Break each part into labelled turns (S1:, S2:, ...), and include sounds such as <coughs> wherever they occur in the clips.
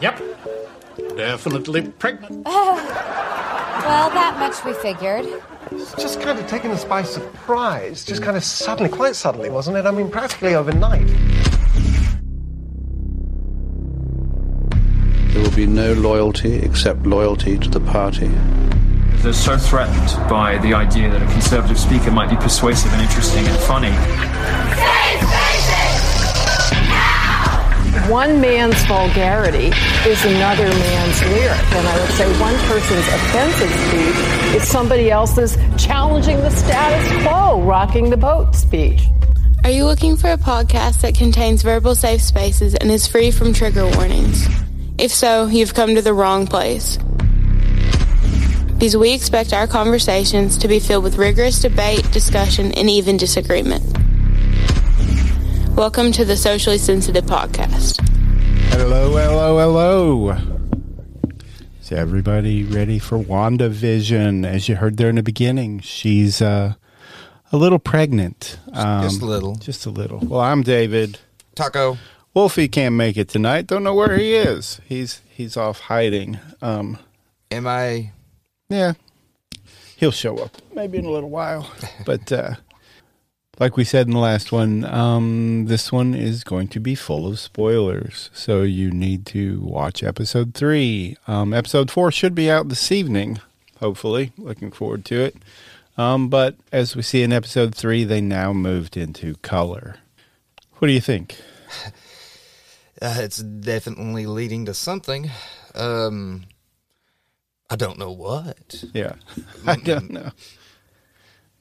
S1: Yep. Definitely pregnant. <laughs>
S2: Oh, well, that much we figured.
S3: It's just kind of taken us by surprise. Just kind of suddenly, quite suddenly, wasn't it? I mean, practically overnight.
S4: There will be no loyalty except loyalty to the party.
S5: They're so threatened by the idea that a conservative speaker might be persuasive and interesting and funny.
S6: One man's vulgarity is another man's lyric. And I would say one person's offensive speech is somebody else's challenging the status quo, rocking the boat speech.
S7: Are you looking for a podcast that contains verbal safe spaces and is free from trigger warnings? If so, you've come to the wrong place. Because we expect our conversations to be filled with rigorous debate, discussion, and even disagreement. Welcome to the Socially Sensitive Podcast.
S8: Hello, hello, hello. Is everybody ready for WandaVision? As you heard there in the beginning, she's uh, a little pregnant. Um,
S9: just a little.
S8: Just a little. Well, I'm David.
S9: Taco.
S8: Wolfie can't make it tonight. Don't know where he is. He's he's off hiding. Um,
S9: Am I?
S8: Yeah, he'll show up maybe in a little while. <laughs> But uh, like we said in the last one, um, this one is going to be full of spoilers. So you need to watch episode three. Um, episode four should be out this evening, hopefully. Looking forward to it. Um, but as we see in episode three, they now moved into color. What do you think? <laughs>
S9: Uh, it's definitely leading to something. Um, I don't know what.
S8: Yeah, <laughs> I don't know.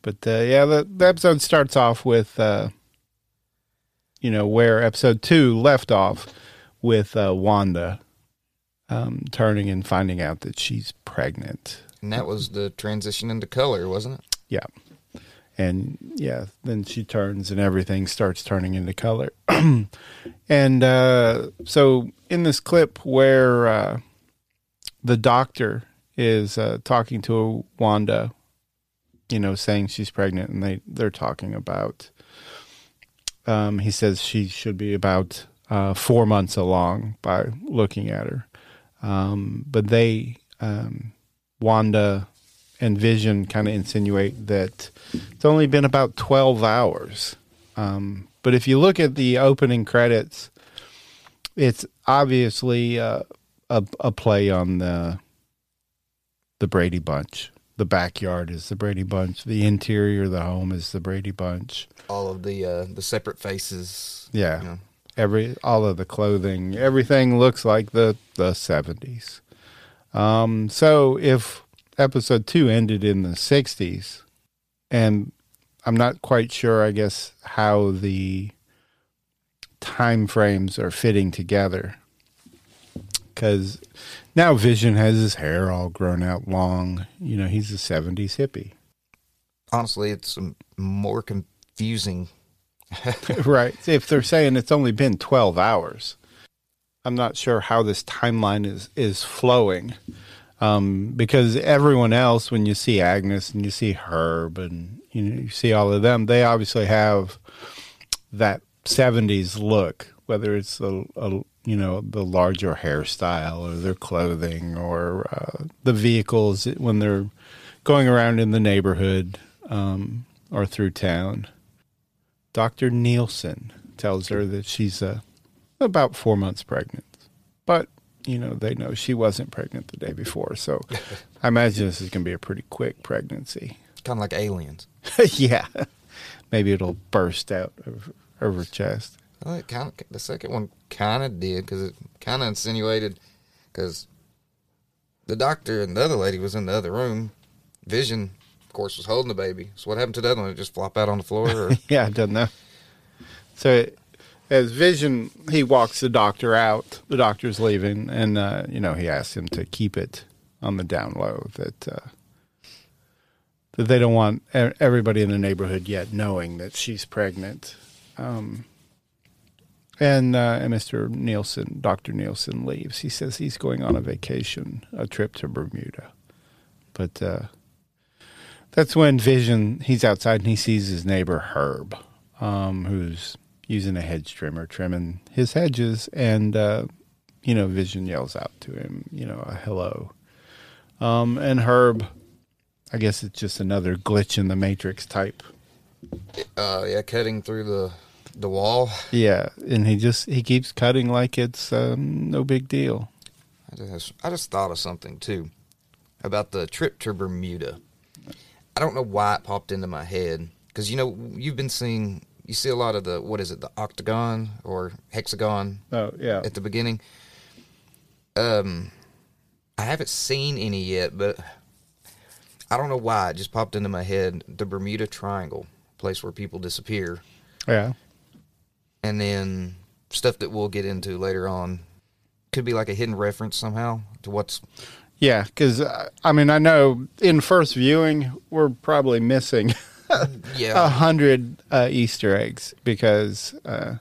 S8: But uh, yeah, the, the episode starts off with, uh, you know, where episode two left off with uh, Wanda um, turning and finding out that she's pregnant.
S9: And that was the transition into color, wasn't it?
S8: Yeah. And yeah, then she turns and everything starts turning into color. <clears throat> and uh, so in this clip where uh, the doctor is uh, talking to Wanda you know, saying she's pregnant, and they they're talking about. Um, he says she should be about uh, four months along by looking at her, um, but they, um, Wanda, and Vision kind of insinuate that it's only been about twelve hours. Um, but if you look at the opening credits, it's obviously uh, a a play on the the Brady Bunch the backyard is the Brady Bunch. The interior of the home is the Brady Bunch.
S9: All of the uh, the separate faces.
S8: Yeah. You know. Every all of the clothing, everything looks like the the seventies. Um, so if episode two ended in the sixties, and I'm not quite sure, I guess, how the time frames are fitting together because now Vision has his hair all grown out long. You know, he's a 70s hippie.
S9: Honestly, it's more confusing. <laughs> <laughs>
S8: right. If they're saying it's only been 12 hours, I'm not sure how this timeline is, is flowing. Um, because everyone else, when you see Agnes and you see Herb and you know you see all of them, they obviously have that 70s look, whether it's a, a you know the larger hairstyle or their clothing or uh, the vehicles when they're going around in the neighborhood um, or through town. Dr. Nielsen tells her that she's uh, about four months pregnant, but you know they know she wasn't pregnant the day before, so <laughs> I imagine this is going to be a pretty quick pregnancy.
S9: Kind of like aliens. <laughs>
S8: yeah, maybe it'll burst out of, of her chest.
S9: Well, it kind of, the second one kind of did because it kind of insinuated because the doctor and the other lady was in the other room. Vision, of course, was holding the baby. So what happened to the other one? It just flop out on the floor? Or? <laughs>
S8: yeah, I don't know. So as Vision, he walks the doctor out. The doctor's leaving, and uh, you know he asks him to keep it on the down low that uh, that they don't want everybody in the neighborhood yet knowing that she's pregnant. Um, and uh, and Mr. Nielsen, Doctor Nielsen leaves. He says he's going on a vacation, a trip to Bermuda. But uh, that's when Vision he's outside and he sees his neighbor Herb, um, who's using a hedge trimmer trimming his hedges, and uh, you know, Vision yells out to him, you know, a hello. Um, and Herb, I guess it's just another glitch in the Matrix type.
S9: Uh, yeah, cutting through the the wall.
S8: Yeah, and he just he keeps cutting like it's um, no big deal.
S9: I just I just thought of something too about the trip to Bermuda. I don't know why it popped into my head because you know you've been seeing you see a lot of the what is it the octagon or hexagon
S8: Oh yeah,
S9: at the beginning. Um, I haven't seen any yet, but I don't know why it just popped into my head. The Bermuda Triangle, place where people disappear,
S8: yeah,
S9: and then stuff that we'll get into later on could be like a hidden reference somehow to what's
S8: yeah. Because I mean, I know in first viewing we're probably missing <laughs>
S9: yeah.
S8: a hundred uh, Easter eggs because uh,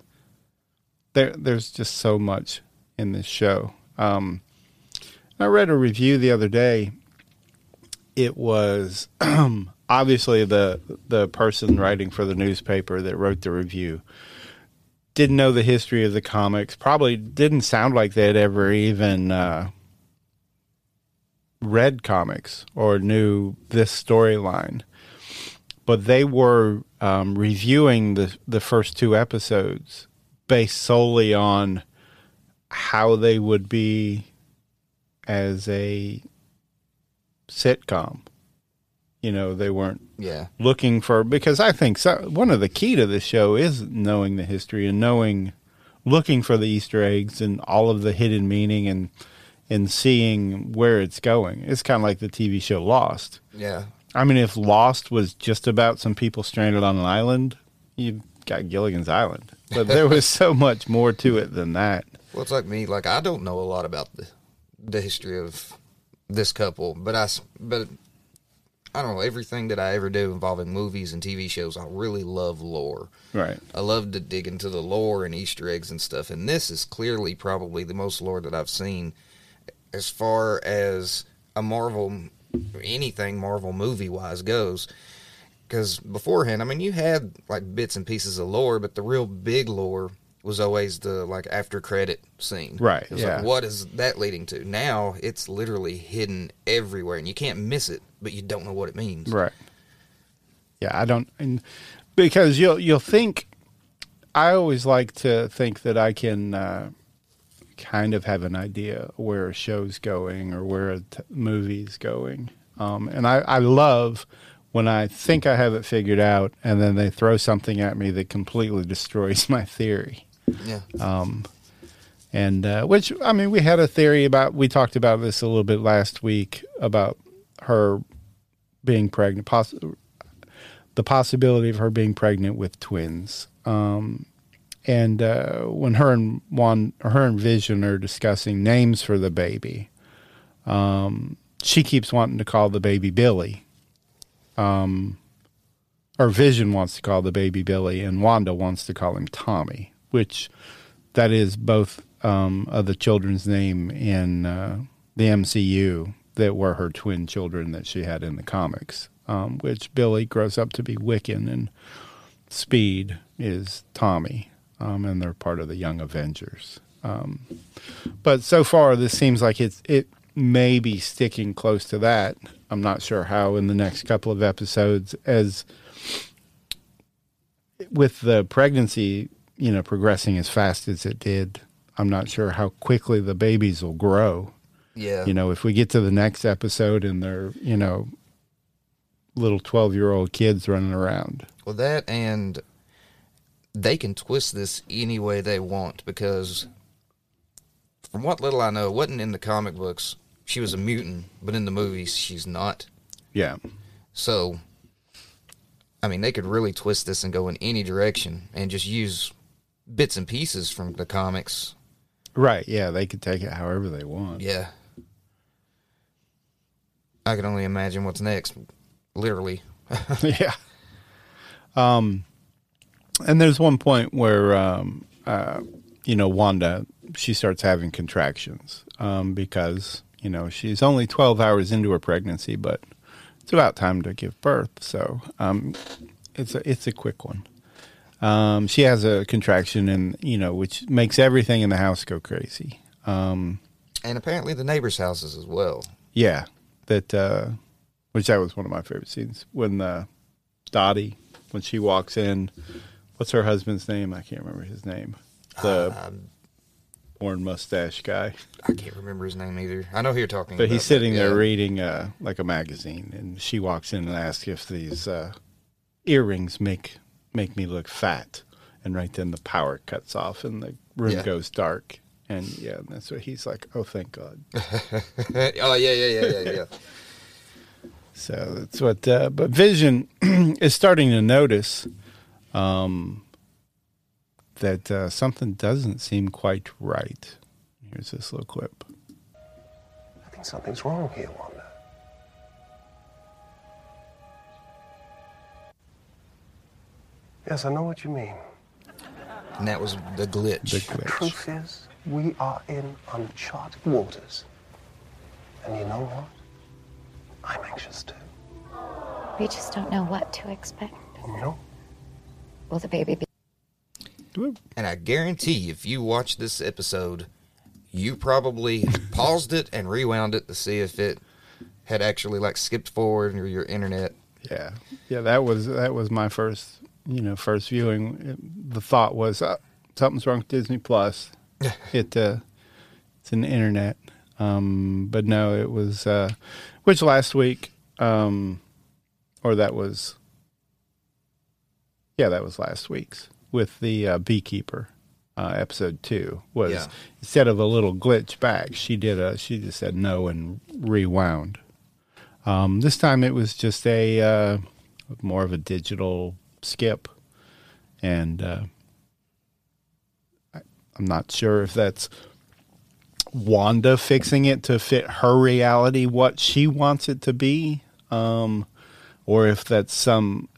S8: there there's just so much in this show. Um, I read a review the other day. It was <clears throat> obviously the the person writing for the newspaper that wrote the review didn't know the history of the comics. Probably didn't sound like they'd ever even uh, read comics or knew this storyline. But they were um, reviewing the the first two episodes based solely on how they would be as a sitcom. You know, they weren't
S9: yeah
S8: looking for because I think so, one of the key to this show is knowing the history and knowing, looking for the Easter eggs and all of the hidden meaning and and seeing where it's going. It's kind of like the TV show Lost.
S9: yeah
S8: I mean, if Lost was just about some people stranded on an island, you've got Gilligan's Island. But there was so <laughs> much more to it than that.
S9: Well, it's like me. Like I don't know a lot about the the history of this couple, but I but I don't know everything that I ever do involving movies and TV shows. I really love lore.
S8: Right.
S9: I love to dig into the lore and Easter eggs and stuff. And this is clearly probably the most lore that I've seen as far as a Marvel anything Marvel movie wise goes. Because beforehand, I mean, you had like bits and pieces of lore, but the real big lore was always the like after credit scene.
S8: Right, yeah.
S9: like, what is that leading to? Now it's literally hidden everywhere, and you can't miss it, but you don't know what it means.
S8: Right. Yeah, I don't and because you'll you'll think I always like to think that I can uh, kind of have an idea where a show's going or where a t- movie's going. Um, and I, I love when I think I have it figured out and then they throw something at me that completely <laughs> destroys my theory.
S9: Yeah.
S8: Um, And uh, which I mean, we had a theory about. We talked about this a little bit last week about her being pregnant, poss- the possibility of her being pregnant with twins. Um, and uh, when her and Juan, her and Vision are discussing names for the baby, um, she keeps wanting to call the baby Billy. Um, or Vision wants to call the baby Billy, and Wanda wants to call him Tommy, which that is both um, of the children's name in uh, the MCU that were her twin children that she had in the comics. Um, which Billy grows up to be Wiccan, and Speed is Tommy, um, and they're part of the Young Avengers. Um, but so far, this seems like it's it may be sticking close to that. I'm not sure how in the next couple of episodes as with the pregnancy, you know, progressing as fast as it did, I'm not sure how quickly the babies will grow.
S9: Yeah.
S8: You know, if we get to the next episode and they're, you know, little 12 year old kids running around.
S9: Well, that and they can twist this any way they want because, from what little I know, it wasn't in the comic books. She was a mutant, but in the movies, she's not.
S8: Yeah.
S9: So, I mean, they could really twist this and go in any direction and just use bits and pieces from the comics.
S8: Right. Yeah. They could take it however they want.
S9: Yeah. I can only imagine what's next. Literally. <laughs> <laughs>
S8: yeah. Um, and there's one point where, um, uh, you know, Wanda, she starts having contractions um, because, you know, she's only 12 hours into her pregnancy, but it's about time to give birth. So um, it's a, it's a quick one. Um, she has a contraction, and you know, which makes everything in the house go crazy. Um,
S9: And apparently the neighbors' houses as well.
S8: yeah, that uh, which that was one of my favorite scenes when uh, Dottie when she walks in. What's her husband's name? I can't remember his name. The
S9: Um,
S8: mustache guy.
S9: I can't remember his name either. I know who you're talking about.
S8: But
S9: about.
S8: he's sitting there
S9: yeah.
S8: reading uh, like a magazine, and she walks in and asks if these uh, earrings make make me look fat. And right then the power cuts off, and the room
S9: Yeah.
S8: goes dark. And yeah, and that's what he's like. Oh, thank God. <laughs>
S9: oh yeah, yeah, yeah, yeah, yeah.
S8: So that's what. Uh, but Vision <clears throat> is starting to notice um, that uh, something doesn't seem quite right. Here's this little clip.
S3: I think something's wrong here, Wanda. Yes, I know what you mean.
S9: And that was the glitch.
S8: The
S3: The
S8: glitch.
S3: truth is, we are in uncharted waters. And you know what? I'm anxious too.
S2: We just don't know what to expect.
S3: You know?
S2: Will the baby be?
S9: And I guarantee if you watch this episode, you probably paused it and rewound it to see if it had actually like skipped forward or your internet.
S8: Yeah, yeah. That was that was my first, you know, first viewing. It- the thought was uh, something's wrong with Disney Plus. <laughs> it uh, it's an internet, um, but no, it was uh, which last week, um, or that was, yeah, that was last week's with the uh, beekeeper. Uh, episode two was
S9: Yeah.
S8: instead of a little glitch back, she did a she just said no and rewound. Um, this time it was just a uh, more of a digital skip, and uh, I, I'm not sure if that's Wanda fixing it to fit her reality, what she wants it to be, um, or if that's some.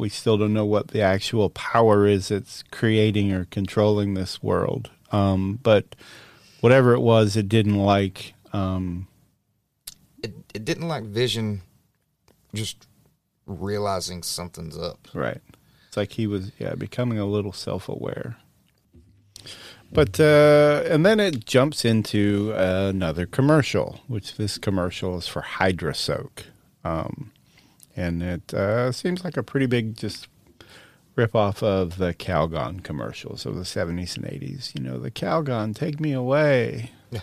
S8: We still don't know what the actual power is that's creating or controlling this world. Um, but whatever it was, it didn't like. Um,
S9: It it didn't like Vision just realizing something's up.
S8: Right. It's like he was, yeah, becoming a little self aware. But, uh, and then it jumps into another commercial, which this commercial is for Hydra Soak. Um, and it uh, seems like a pretty big just rip off of the Calgon commercials of the 70s and 80s. You know, the Calgon, take me away.
S9: Yeah.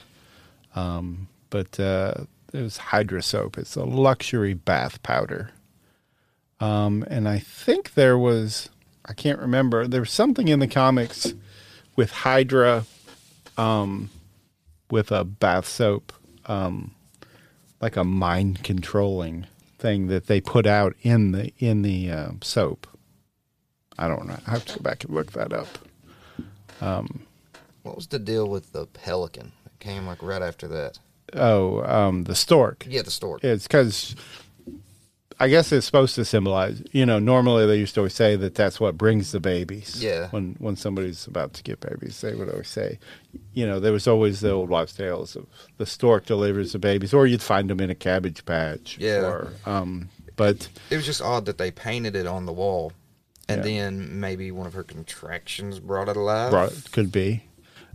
S8: Um, but uh, there's Hydra Soap. It's a luxury bath powder. Um, and I think there was, I can't remember, there was something in the comics with Hydra, um, with a bath soap, um, like a mind controlling thing that they put out in the in the uh, soap. I don't know. I have to go back and look that up.
S9: What was the deal with the pelican? It came like right after that.
S8: Oh, um, the stork.
S9: Yeah, the stork.
S8: It's because I guess it's supposed to symbolize. You know, normally they used to always say that that's what brings the babies.
S9: Yeah.
S8: When when somebody's about to get babies, they would always say, you know, there was always the old wives' tales of the stork delivers the babies, or you'd find them in a cabbage patch.
S9: Yeah.
S8: Or, um, but
S9: It was just odd that they painted it on the wall, and
S8: Yeah.
S9: then maybe one of her contractions brought it alive.
S8: brought, could be.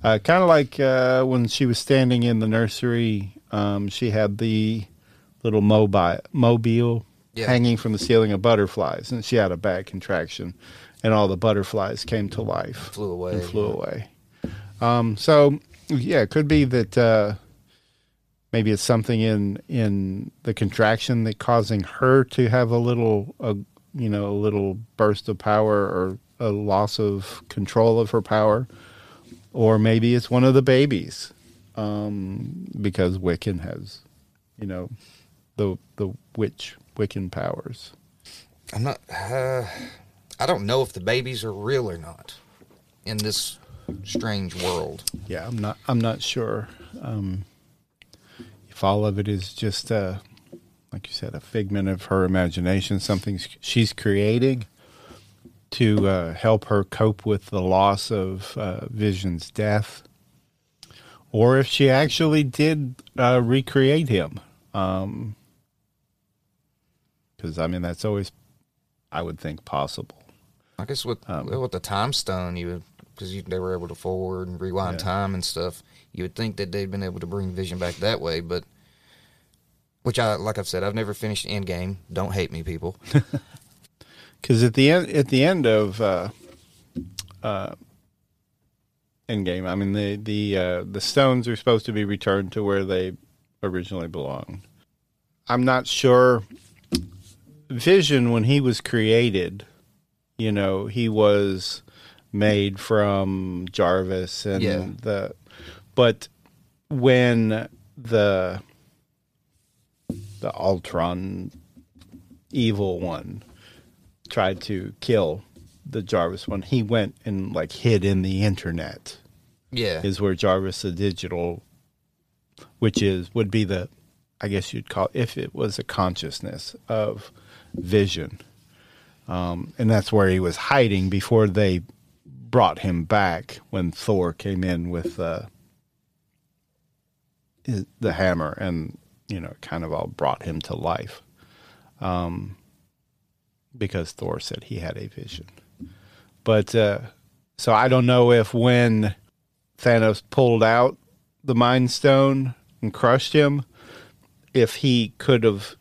S8: Uh, kind of like uh, when she was standing in the nursery, um, she had the little mobile mobile
S9: Yeah.
S8: hanging from the ceiling of butterflies, and she had a bad contraction, and all the butterflies came to life,
S9: Flew away.
S8: and flew away. Um, so yeah, it could be that uh, maybe it's something in in the contraction that causing her to have a little, a, you know, a little burst of power or a loss of control of her power, or maybe it's one of the babies, um, because Wiccan has, you know, the the witch Wiccan powers.
S9: I'm not. Uh, I don't know if the babies are real or not in this strange world.
S8: Yeah, I'm not. I'm not sure um, if all of it is just, uh, like you said, a figment of her imagination, something she's creating to uh, help her cope with the loss of uh, Vision's death, or if she actually did uh, recreate him. Because I mean, that's always, I would think, possible.
S9: I guess with
S8: Um,
S9: with the time stone, you because they were able to forward and rewind
S8: Yeah.
S9: time and stuff. You would think that they'd been able to bring Vision back that way, but which I like I've said, I've never finished Endgame. Don't hate me, people. <laughs>
S8: Because at the end, at the end of uh, uh, Endgame, I mean the the uh, the stones are supposed to be returned to where they originally belonged. I'm not sure. Vision, when he was created, you know, he was made from Jarvis and
S9: Yeah.
S8: the, but when the the Ultron evil one tried to kill the Jarvis one, he went and like hid in the internet.
S9: Yeah.
S8: Is where Jarvis the digital, which is would be the, I guess you'd call if it was a consciousness of vision, um, and that's where he was hiding before they brought him back when Thor came in with uh, the hammer and you know kind of all brought him to life. Um, because Thor said he had a vision. But uh, so I don't know if when Thanos pulled out the Mind Stone and crushed him, if he could have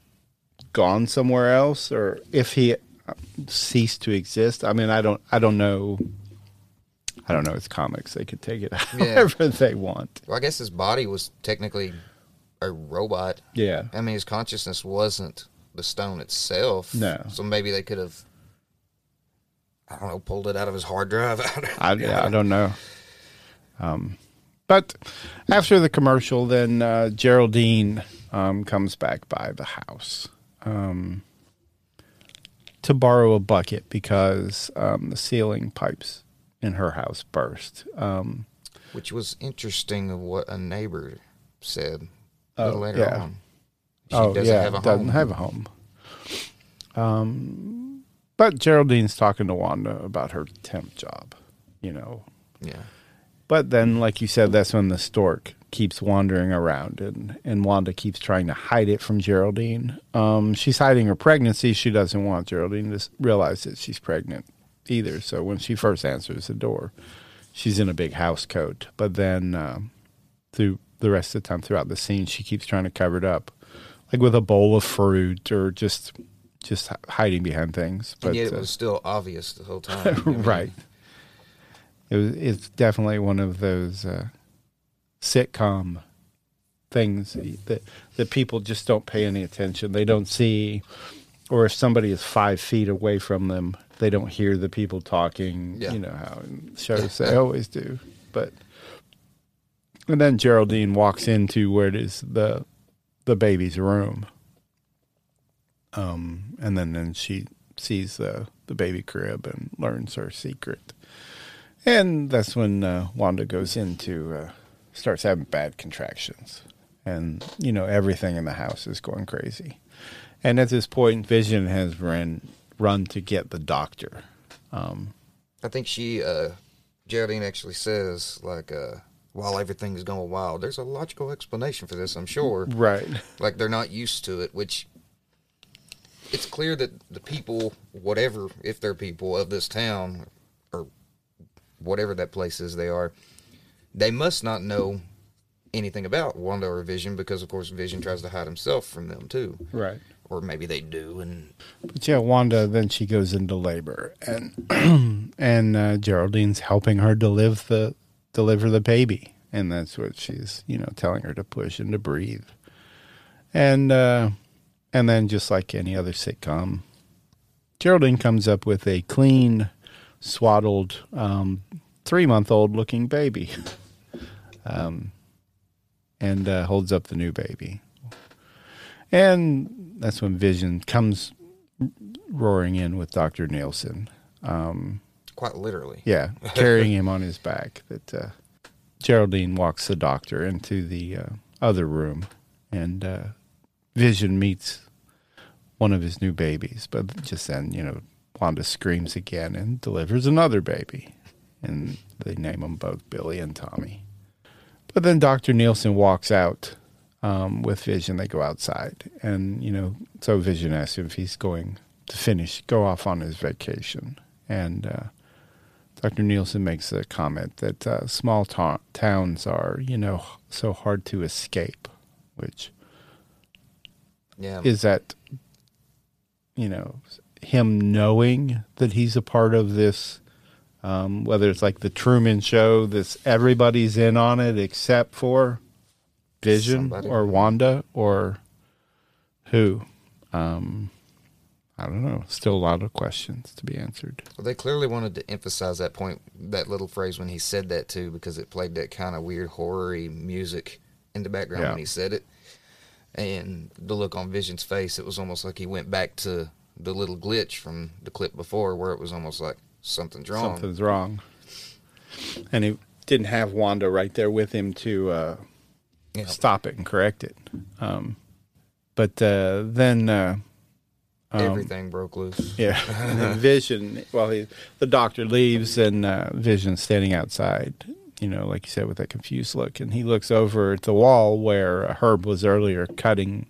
S8: gone somewhere else or if he uh, ceased to exist. I mean, I don't, I don't know. I don't know. It's comics; they could take it <laughs> however they want.
S9: Well, I guess his body was technically a robot.
S8: Yeah.
S9: I mean, his consciousness wasn't the stone itself.
S8: No.
S9: So maybe they could have, I don't know, pulled it out of his hard drive. <laughs>
S8: I, yeah, I don't know. Um, but after the commercial, then uh, Geraldine um, comes back by the house um, to borrow a bucket because um, the ceiling pipes in her house burst. Um,
S9: Which was interesting of what a neighbor said a little later
S8: yeah.
S9: on. She
S8: oh,
S9: doesn't
S8: yeah,
S9: have a home.
S8: doesn't
S9: home.
S8: have a home. Um, but Geraldine's talking to Wanda about her temp job, you know,
S9: Yeah.
S8: But then, like you said, that's when the stork keeps wandering around, and, and Wanda keeps trying to hide it from Geraldine. Um, she's hiding her pregnancy. She doesn't want Geraldine to realize that she's pregnant either. So when she first answers the door, she's in a big house coat. But then, um, through the rest of the time throughout the scene, she keeps trying to cover it up, like with a bowl of fruit or just just hiding behind things.
S9: and yet it
S8: uh,
S9: was still obvious the whole <laughs> time. I mean,
S8: right. It was. It's definitely one of those uh, sitcom things that that people just don't pay any attention. They don't see, or if somebody is five feet away from them, they don't hear the people talking.
S9: Yeah.
S8: You know how shows they always do. But and then Geraldine walks into where it is the the baby's room. Um, and then then she sees the the baby crib and learns her secret. And that's when uh, Wanda goes into uh, starts having bad contractions, and you know everything in the house is going crazy. And at this point, Vision has run run to get the doctor. Um,
S9: I think she, uh, Geraldine actually says, like, uh, while everything's going wild, there's a logical explanation for this, I'm sure.
S8: Right.
S9: Like, they're not used to it, which it's clear that the people, whatever, if they're people of this town, or whatever that place is they are, they must not know anything about Wanda or Vision because, of course, Vision tries to hide himself from them, too.
S8: Right.
S9: Or maybe they do, and
S8: But yeah, Wanda then she goes into labor, and <clears throat> and uh, Geraldine's helping her deliver the deliver the baby, and that's what she's you know telling her to push and to breathe, and uh, and then just like any other sitcom, Geraldine comes up with a clean, swaddled, um, three month old looking baby, <laughs> um, and uh, holds up the new baby. And that's when Vision comes roaring in with Dr. Nielsen. Um,
S9: quite literally.
S8: yeah, <laughs> carrying him on his back. That uh, Geraldine walks the doctor into the uh, other room, and uh, Vision meets one of his new babies. But just then, you know, Wanda screams again and delivers another baby, and they name them both Billy and Tommy. But then Dr. Nielsen walks out um, with Vision. They go outside, and you know, so Vision asks him if he's going to finish, go off on his vacation, and uh, Dr. Nielsen makes a comment that uh, small ta- towns are, you know, so hard to escape, which
S9: Yeah.
S8: is that, you know, him knowing that he's a part of this, um, whether it's like the Truman Show, this everybody's in on it except for Vision
S9: Somebody.
S8: or Wanda or who. Um, I don't know. Still a lot of questions to be answered.
S9: Well, they clearly wanted to emphasize that point, that little phrase when he said that too, because it played that kind of weird horror-y music in the background
S8: Yeah.
S9: when he said it. And the look on Vision's face, it was almost like he went back to the little glitch from the clip before, where it was almost like something's wrong.
S8: Something's wrong. And he didn't have Wanda right there with him to uh,
S9: Yeah.
S8: stop it and correct it. Um, but uh, then, uh, um,
S9: Everything broke loose.
S8: yeah, <laughs> and then Vision. Well, he, the doctor leaves, and uh, Vision standing outside. You know, like you said, with that confused look, and he looks over at the wall where Herb was earlier cutting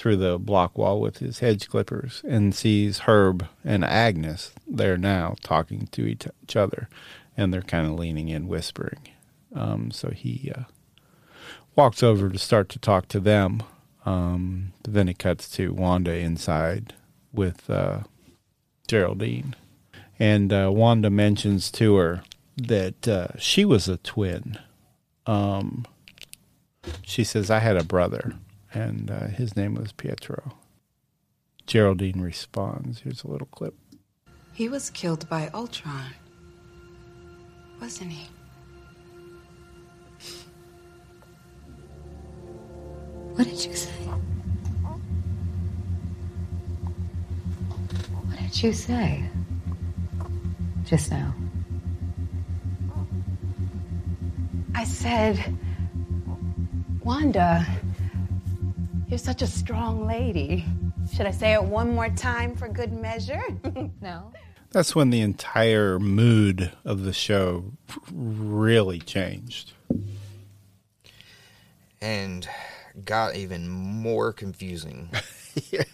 S8: through the block wall with his hedge clippers, and sees Herb and Agnes there now talking to each, other, and they're kind of leaning in, whispering. Um, so he uh, walks over to start to talk to them. Um, but then it cuts to Wanda inside with uh, Geraldine. And uh, Wanda mentions to her that uh, she was a twin. Um, she says, I had a brother, and uh, his name was Pietro. Geraldine responds. Here's a little clip.
S10: He was killed by Ultron. Wasn't he?
S2: What did you say? What did you say? Just now.
S10: I said, Wanda, you're such a strong lady. Should I say it one more time for good measure? <laughs>
S2: No.
S8: That's when the entire mood of the show really changed.
S9: and got even more confusing. <laughs>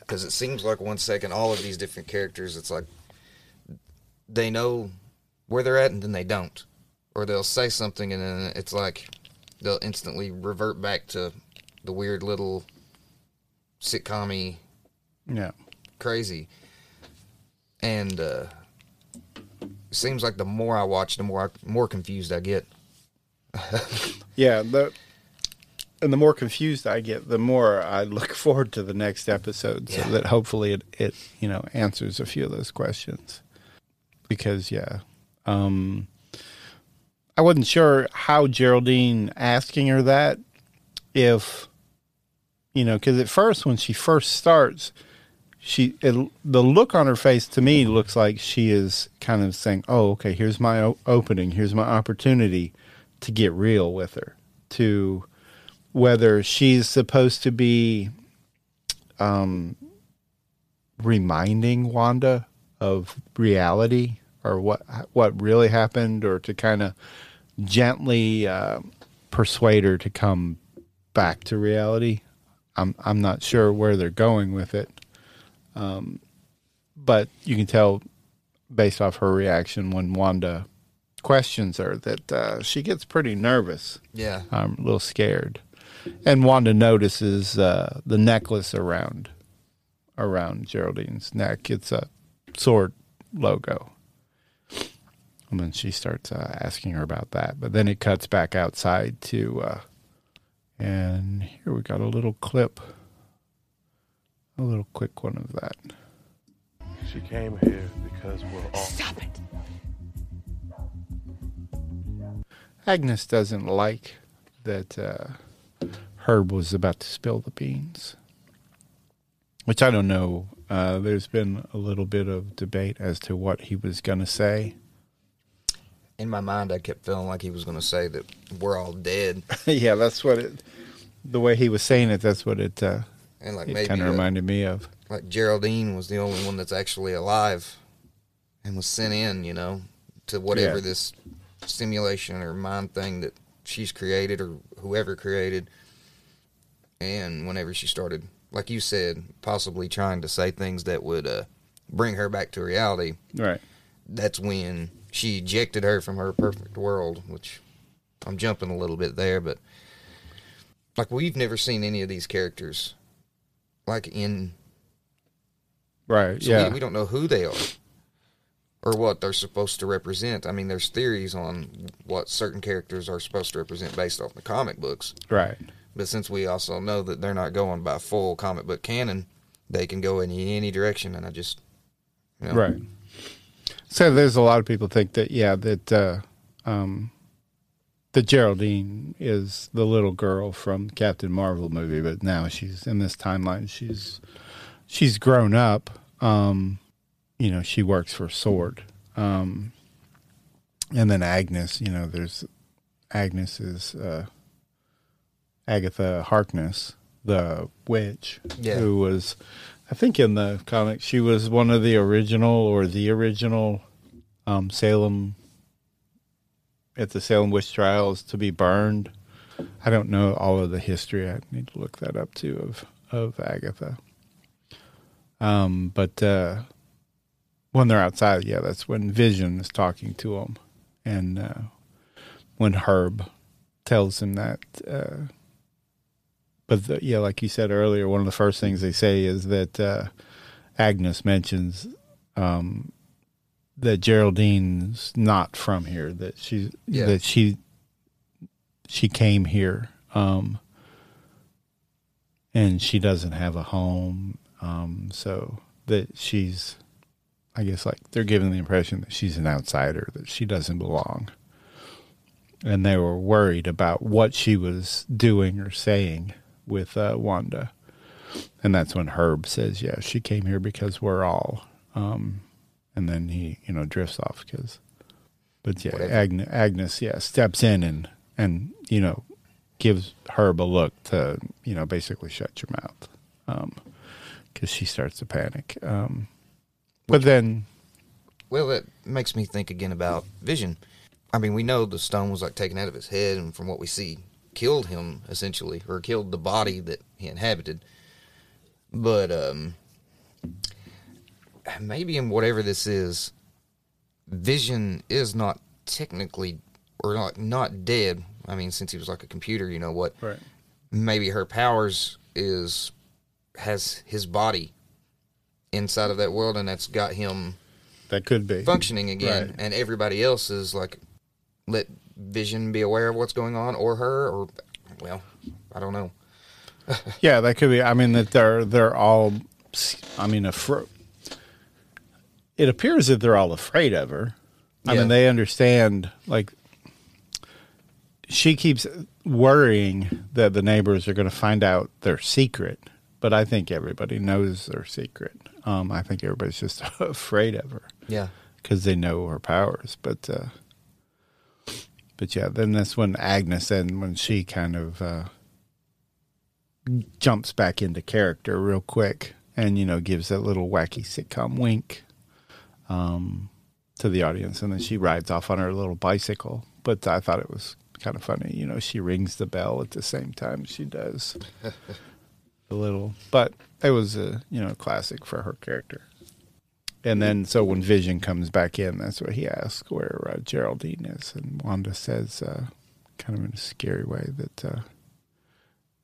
S9: Because it seems like one second, all of these different characters, it's like they know where they're at and then they don't. Or they'll say something and then it's like they'll instantly revert back to the weird little sitcom
S8: Yeah.
S9: crazy. And uh, seems like the more I watch, the more I, more confused I get. <laughs>
S8: Yeah, the and the more confused I get, the more I look <laughs> forward to the next episode, so
S9: Yeah.
S8: that hopefully it, it you know answers a few of those questions. Because yeah, um, I wasn't sure how Geraldine asking her that if you know because at first when she first starts, she it, the look on her face to me looks like she is kind of saying, "Oh, okay, here's my o- opening, here's my opportunity to get real with her." To whether she's supposed to be um, reminding Wanda of reality or what what really happened, or to kind of gently uh, persuade her to come back to reality. I'm I'm not sure where they're going with it, um, but you can tell based off her reaction when Wanda questions her that uh, she gets pretty nervous.
S9: Yeah.
S8: I'm a little scared. And Wanda notices uh, the necklace around around Geraldine's neck. It's a sword logo. And then she starts uh, asking her about that. But then it cuts back outside to, uh, and here we got a little clip, a little quick one of that.
S11: She came here because we're all.
S10: Stop it.
S8: Agnes doesn't like that uh, Herb was about to spill the beans, which I don't know. Uh, there's been a little bit of debate as to what he was going to say.
S9: In my mind, I kept feeling like he was going to say that we're all dead. <laughs>
S8: yeah, that's what it. The way he was saying it, that's what it. Uh,
S9: And like
S8: it
S9: maybe
S8: kind of reminded me of.
S9: like Geraldine was the only one that's actually alive and was sent in, you know, to whatever
S8: Yeah.
S9: this simulation or mind thing that she's created or whoever created. And whenever she started, like you said, possibly trying to say things that would uh, bring her back to reality,
S8: Right.
S9: that's when she ejected her from her perfect world, which I'm jumping a little bit there, but like we've never seen any of these characters like in
S8: Right.
S9: so
S8: yeah.
S9: we, we don't know who they are or what they're supposed to represent. I mean, there's theories on what certain characters are supposed to represent based off the comic books.
S8: Right.
S9: But since we also know that they're not going by full comic book canon, they can go in any direction, and I just you know,
S8: Right. So there's a lot of people think that yeah that uh, um, that Geraldine is the little girl from Captain Marvel movie, but now she's in this timeline. She's she's grown up. Um, you know, she works for Sword. Um, and then Agnes, you know, there's Agnes is uh, Agatha Harkness, the witch,
S9: Yeah.
S8: who was, I think, in the comics, she was one of the original or the original um, Salem at the Salem witch trials to be burned. I don't know all of the history. I need to look that up too of of Agatha. Um, but uh, when they're outside, yeah, that's when Vision is talking to them, and uh, when Herb tells him that. Uh, but the, yeah, like you said earlier, one of the first things they say is that uh, Agnes mentions um, that Geraldine's not from here. That she
S9: Yeah.
S8: that she she came here, um, and she doesn't have a home. Um, so that she's, I guess, like they're giving the impression that she's an outsider, that she doesn't belong, and they were worried about what she was doing or saying with uh, Wanda. And that's when Herb says, "Yeah, she came here because we're all." Um, and then he, you know, drifts off because. But yeah. Agnes, Agnes, yeah, steps in and and you know, gives Herb a look to you know basically shut your mouth, because she starts to panic. Um, but then,
S9: Well, it makes me think again about Vision. I mean, we know the stone was like taken out of his head, and from what we see, killed him essentially, or killed the body that he inhabited. But um, maybe in whatever this is, Vision is not technically or not not dead. I mean, since he was like a computer, you know what?
S8: Right.
S9: Maybe her powers is has his body inside of that world, and that's got him
S8: that could be
S9: functioning again,
S8: Right.
S9: and everybody else is like, let Vision be aware of what's going on, or her, or well, I don't know. <laughs>
S8: Yeah, that could be. I mean, that they're they're all. I mean, afr- it appears that they're all afraid of her. I
S9: Yeah.
S8: mean, they understand. Like, she keeps worrying that the neighbors are going to find out their secret, but I think everybody knows their secret. Um, I think everybody's just <laughs> afraid of her
S9: Yeah,
S8: because they know her powers. But uh, but yeah, then that's when Agnes and when she kind of uh, jumps back into character real quick and you know gives that little wacky sitcom wink um, to the audience, and then she rides off on her little bicycle. But I thought it was kind of funny, you know. She rings the bell at the same time she does <laughs> a little, but it was a you know classic for her character. And then, so when Vision comes back in, that's what he asks where uh, Geraldine is, and Wanda says, uh, kind of in a scary way, that uh,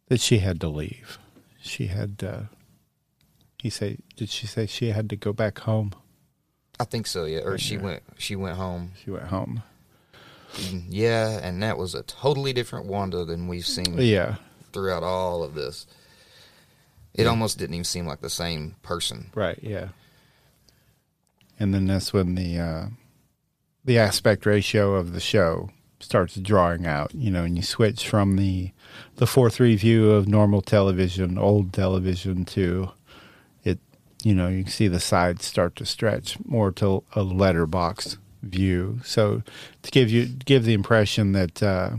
S8: that she had to leave. She had. Uh, he say, did she say she had to go back home?
S9: I think so. Yeah, or she went she went home.
S8: She went home.
S9: Mm, Yeah, and that was a totally different Wanda than we've seen
S8: Yeah,
S9: throughout all of this. It almost didn't even seem like the same person.
S8: right. Yeah. And then that's when the uh, the aspect ratio of the show starts drawing out. You know, and you switch from the the four three view of normal television, old television, to it. You know, you can see the sides start to stretch more to a letterbox view. So to give you give the impression that uh,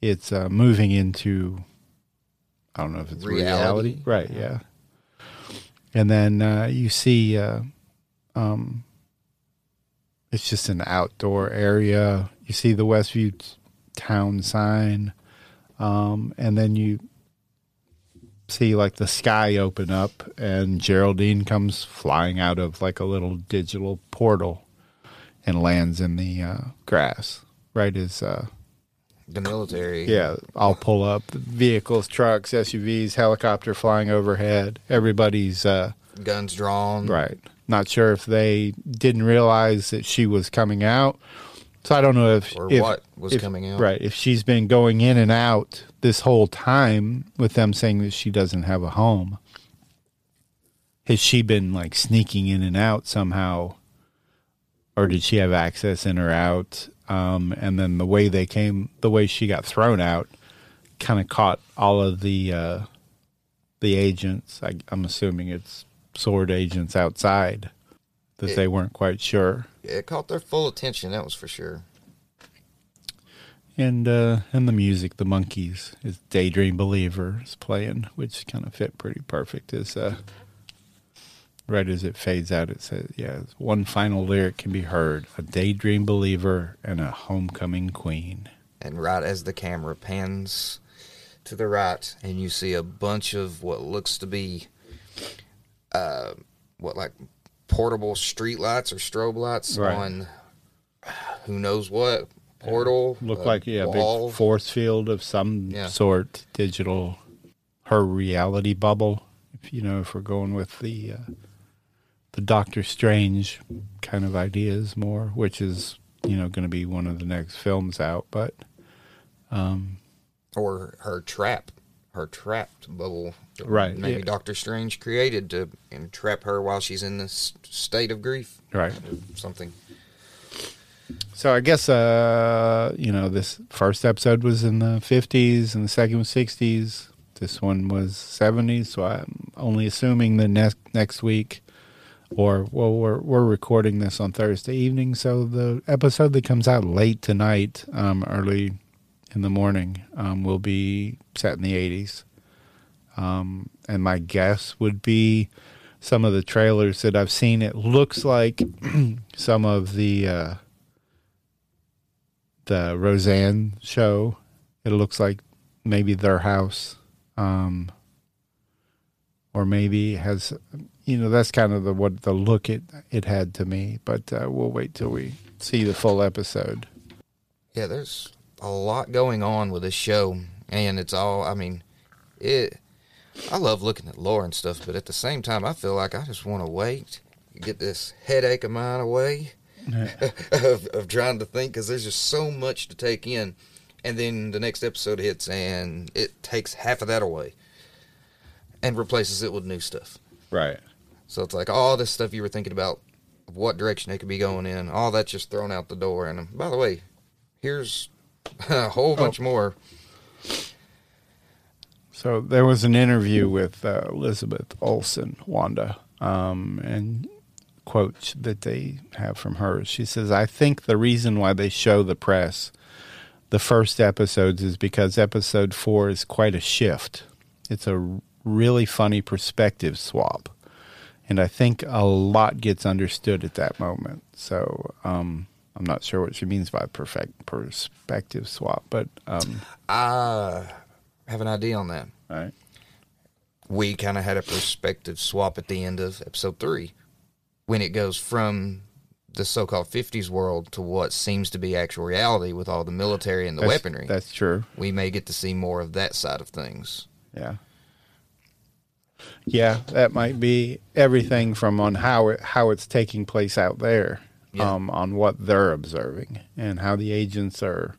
S8: it's uh, moving into I don't know if it's reality,
S9: Reality.
S8: right? Yeah. And then uh, you see, uh, um, it's just an outdoor area. You see the Westview town sign, um, and then you see like the sky open up, and Geraldine comes flying out of like a little digital portal and lands in the uh, grass. Right as uh,
S9: The military.
S8: yeah, I'll pull up vehicles, trucks, SUVs, helicopter flying overhead. Everybody's uh,
S9: Guns drawn.
S8: right. Not sure if they didn't realize that she was coming out. So I don't know if
S9: Or
S8: if-
S9: what was
S8: if-
S9: coming out.
S8: Right. If she's been going in and out this whole time with them saying that she doesn't have a home. Has she been like sneaking in and out somehow? Or did she have access in or out? Um, and then the way they came, the way she got thrown out, kind of caught all of the uh, the agents. I, I'm assuming it's S.W.O.R.D agents outside that
S9: It-
S8: they weren't quite sure.
S9: It caught their full attention, that was for sure.
S8: and uh and the music the Monkees is daydream believer is playing which kind of fit pretty perfect as uh right as it fades out it says yeah one final lyric can be heard a daydream believer and a homecoming queen
S9: And right as the camera pans to the right, and you see a bunch of what looks to be, uh, what like portable street lights or strobe lights
S8: Right.
S9: on who knows what portal.
S8: look
S9: uh,
S8: like yeah a
S9: wall.
S8: big force field of some
S9: Yeah.
S8: sort digital her reality bubble if you know if we're going with the uh the doctor strange kind of ideas more which is you know going to be one of the next films out but um
S9: or her trap, her trapped bubble.
S8: Right,
S9: Maybe
S8: yeah.
S9: Doctor Strange created to entrap her while she's in this state of grief.
S8: Right.
S9: Something.
S8: So I guess uh you know this first episode was in the 50s and the second was 60s. This one was 70s, so I'm only assuming the next next week or well we're we're recording this on Thursday evening, so the episode that comes out late tonight, um early in the morning, um will be set in the 80s. Um and my guess would be some of the trailers that I've seen it looks like <clears throat> some of the uh the Roseanne show. It looks like maybe their house, um, or maybe has you know that's kind of the what the look it it had to me. But uh, we'll wait till we see the full episode.
S9: Yeah, there's a lot going on with this show, and it's all. I mean, it. I love looking at lore and stuff, but at the same time, I feel like I just want to wait, get this headache of mine away, <laughs> of, of trying to think, because there's just so much to take in, and then the next episode hits, and it takes half of that away, and replaces it with new stuff.
S8: Right.
S9: So it's like all this stuff you were thinking about, what direction they could be going in, all that's just thrown out the door. And by the way, here's <laughs> a whole bunch more.
S8: So there was an interview with uh, Elizabeth Olsen, Wanda, um, and quote that they have from her. She says, "I think the reason why they show the press the first episodes is because episode four is quite a shift. It's a really funny perspective swap, and I think a lot gets understood at that moment. So." Um, I'm not sure what she means by perfect perspective swap, but um,
S9: I have an idea on that.
S8: All right.
S9: We kind of had a perspective swap at the end of episode three when it goes from the so called 50s world to what seems to be actual reality with all the military and the
S8: That's-
S9: weaponry.
S8: that's true.
S9: We may get to see more of that side of things.
S8: Yeah. Yeah, that might be everything from on how it how it's taking place out there,
S9: Yeah.
S8: um, on what they're observing and how the agents are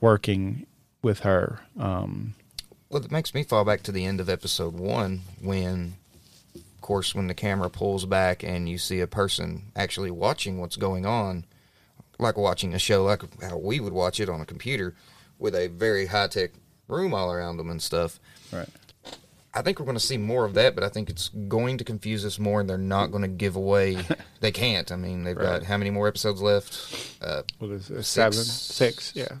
S8: working with her. Um,
S9: Well, it makes me fall back to the end of episode one when, of course, when the camera pulls back and you see a person actually watching what's going on, like watching a show, like how we would watch it on a computer with a very high tech room all around them and stuff.
S8: Right.
S9: I think we're going to see more of that, but I think it's going to confuse us more, and they're not going to give away. <laughs> they can't. I mean, they've
S8: Right.
S9: got how many more episodes left? Uh,
S8: what is it?
S9: six.
S8: Seven, six. Yeah.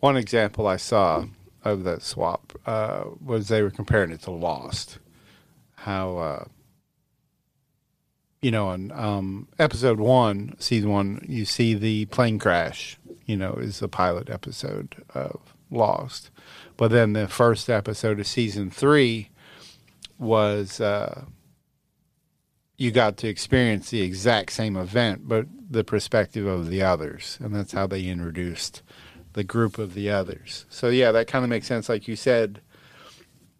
S8: One example I saw of that swap uh, was they were comparing it to Lost. How uh, you know, in um, episode one, season one, you see the plane crash. You know, is the pilot episode of Lost, but then the first episode of season three was uh, you got to experience the exact same event, but the perspective of the others, and that's how they introduced the group of the others. So yeah, that kind of makes sense. Like you said,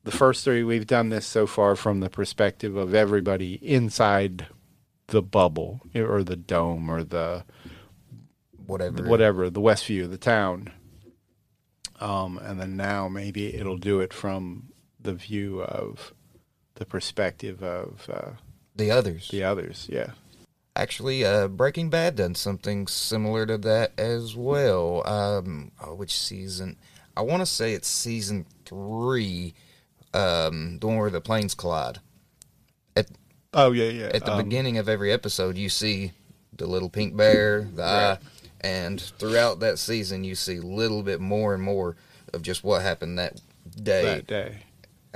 S8: the first three we've done this so far from the perspective of everybody inside the bubble or the dome or the
S9: Whatever.
S8: whatever the Westview of the town. Um, and then now maybe it'll do it from the view of the perspective of uh,
S9: The others.
S8: the others. Yeah.
S9: Actually, uh, Breaking Bad done something similar to that as well. Um, oh, which season? I want to say it's season three, um, the one where the planes collide. At
S8: Oh yeah, yeah.
S9: at the
S8: Um,
S9: beginning of every episode, you see the little pink bear, the eye, and throughout that season, you see a little bit more and more of just what happened that day.
S8: that day.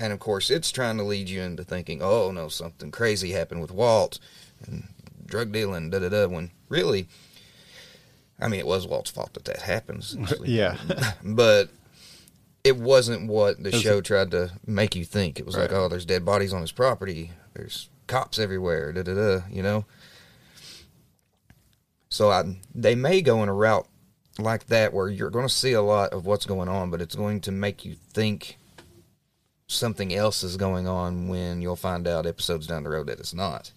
S9: And of course, it's trying to lead you into thinking, oh no, something crazy happened with Walt and drug dealing, da da da. When really, I mean, it was Walt's fault that that happens. <laughs>
S8: Yeah. <laughs>
S9: but it wasn't what the show tried to make you think. It was like, oh, there's dead bodies on his property. There's cops everywhere. Da da da. You know. So I, they may go in a route like that where you're going to see a lot of what's going on, but it's going to make you think something else is going on when you'll find out episodes down the road that it's not.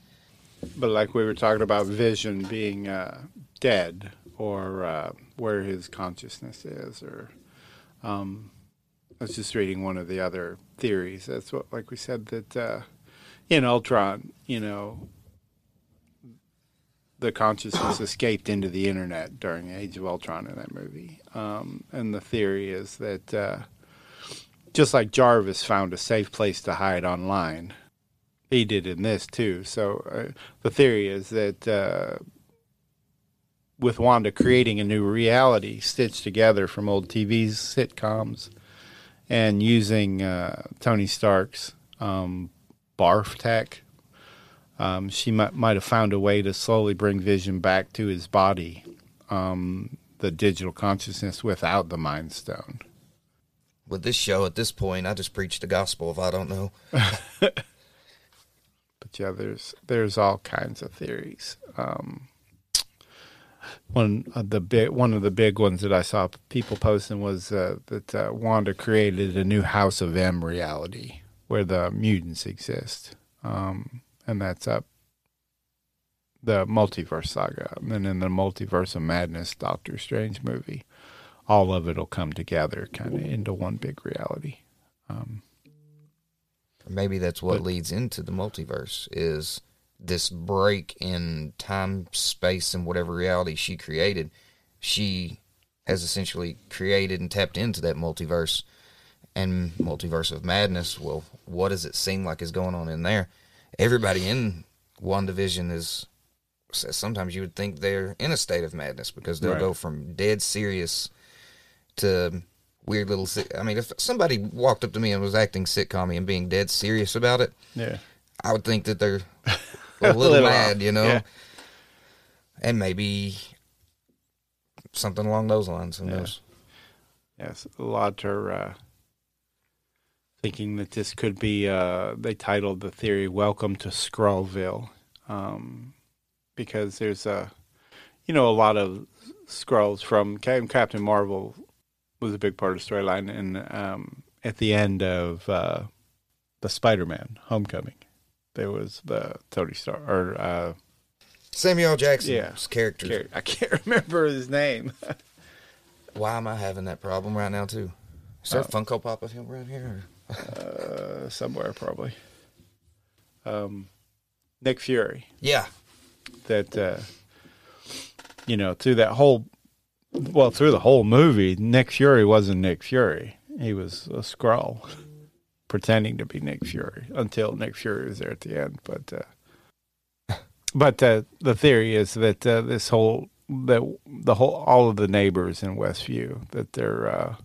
S8: But like we were talking about Vision being uh, dead, or uh, where his consciousness is, or um, I was just reading one of the other theories. That's what, like we said, that uh, in Ultron, you know, the consciousness escaped into the internet during Age of Ultron in that movie, um, and the theory is that uh, just like Jarvis found a safe place to hide online he did in this too. So uh, the theory is that uh, with Wanda creating a new reality stitched together from old TV's sitcoms and using uh, Tony Stark's um, BARF tech, um, she might might have found a way to slowly bring Vision back to his body, um, the digital consciousness without the Mind Stone.
S9: With this show, at this point, I just preach the gospel if I don't know. <laughs>
S8: But yeah, there's there's all kinds of theories. Um, one of the big one of the big ones that I saw people posting was uh, that uh, Wanda created a new House of M reality where the mutants exist, um, and that's up the multiverse saga. And then in the multiverse of madness, Doctor Strange movie, all of it'll come together kind of into one big reality. Um,
S9: Maybe that's what
S8: But-
S9: leads into the multiverse is this break in time, space, and whatever reality she created. She has essentially created and tapped into that multiverse and multiverse of madness. Well, what does it seem like is going on in there? Everybody in WandaVision is sometimes you would think they're in a state of madness because they'll
S8: Right.
S9: go from dead serious to weird little. I mean, if somebody walked up to me and was acting sitcom and being dead serious about it,
S8: yeah.
S9: I would think that they're <laughs> a little, mad, you know,
S8: yeah.
S9: and maybe something along those lines. Who
S8: Yeah.
S9: knows?
S8: Yes, a lot are uh, thinking that this could be. Uh, they titled the theory "Welcome to Skrullville," um, because there's a, you know, a lot of Skrulls from Captain Marvel was a big part of the storyline, and um, at the end of uh, the Spider-Man Homecoming, there was the Tony Star or uh,
S9: Samuel. Jackson's
S8: Yeah.
S9: character.
S8: Char- I can't <laughs> remember his name. <laughs>
S9: Why am I having that problem right now too? Is there
S8: Oh.
S9: a Funko Pop of him around here?
S8: uh, somewhere probably. Um, Nick Fury.
S9: Yeah.
S8: That uh, you know through that whole, well through the whole movie, Nick Fury wasn't Nick Fury. He was a Skrull, <laughs> pretending to be Nick Fury until Nick Fury was there at the end. But uh, <laughs> but uh, the theory is that uh, this whole that the whole all of the neighbors in Westview that they're uh,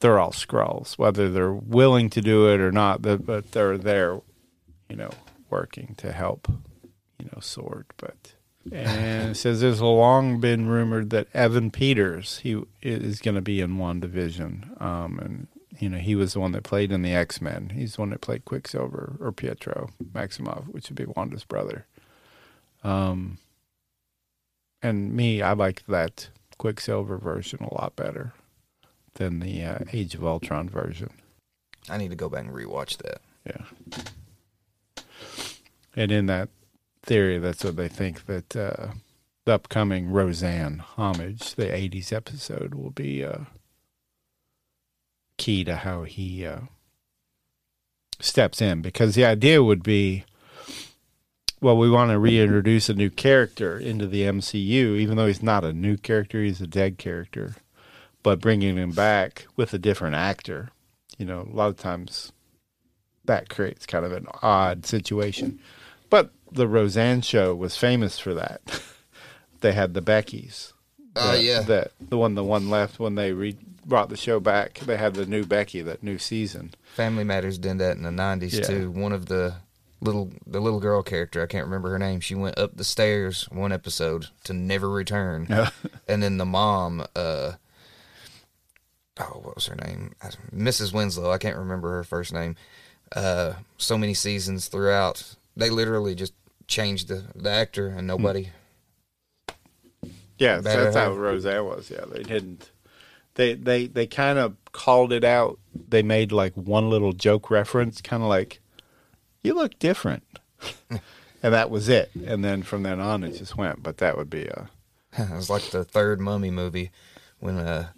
S8: they're all Skrulls, whether they're willing to do it or not. But, but they're there, you know, working to help, you know, S.W.O.R.D. But and it says there's long been rumored that Evan Peters he is going to be in WandaVision, um, and you know he was the one that played in the X Men. He's the one that played Quicksilver or Pietro Maximoff, which would be Wanda's brother. Um, and me, I like that Quicksilver version a lot better than the uh, Age of Ultron version.
S9: I need to go back and rewatch that.
S8: Yeah. And in that theory, that's what they think that uh, the upcoming Roseanne homage, the 80s episode, will be uh, key to how he uh, steps in. Because the idea would be well, we want to reintroduce a new character into the MCU, even though he's not a new character, he's a dead character. But bringing him back with a different actor, you know, a lot of times that creates kind of an odd situation. But the Roseanne show was famous for that. <laughs> they had the Beckys.
S9: Oh,
S8: The-
S9: yeah.
S8: The, the one, the one left when they re- brought the show back, they had the new Becky, that new season.
S9: Family Matters did that in the '90s
S8: Yeah.
S9: too. One of the little the little girl character, I can't remember her name. She went up the stairs one episode to never return, <laughs> and then the mom, uh, oh, what was her name? Mrs. Winslow. I can't remember her first name. Uh, so many seasons throughout, they literally just changed the the actor, and nobody.
S8: Yeah,
S9: Better
S8: that's how
S9: have-
S8: Roseanne was. Yeah, they didn't. They they they kind of called it out. They made like one little joke reference, kind of like, "You look different," <laughs> and that was it. And then from then on, it just went. But that would be a <laughs>
S9: it was like the third Mummy movie when uh,